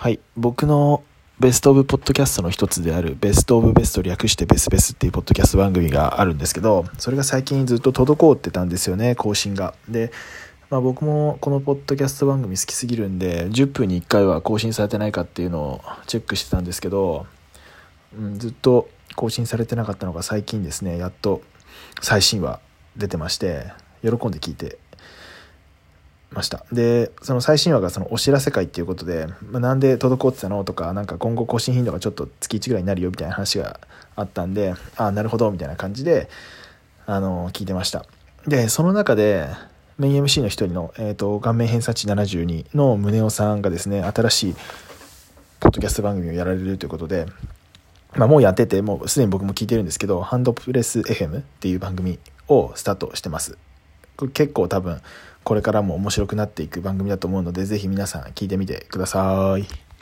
はい。僕のベストオブポッドキャストの一つであるベストオブベスト略してベスベスっていうポッドキャスト番組があるんですけど、それが最近ずっと滞ってたんですよね、更新が。で、まあ僕もこのポッドキャスト番組好きすぎるんで、10分に1回は更新されてないかっていうのをチェックしてたんですけど、うん、ずっと更新されてなかったのが最近ですね、やっと最新話出てまして、喜んで聞いてました。でその最新話がそのお知らせ会っていうことで、まあ、なんで滞ってたのとかなんか今後更新頻度がちょっと月1ぐらいになるよみたいな話があったんでああなるほどみたいな感じであの聞いてました。でその中でメイン MC の一人の、えーと、顔面偏差値72の宗男さんがですね新しいポッドキャスト番組をやられるということでまあ、もうやっててもうすでに僕も聞いてるんですけどハンドプレス FM っていう番組をスタートしてます。結構多分これからも面白くなっていく番組だと思うので、ぜひ皆さん聞いてみてください。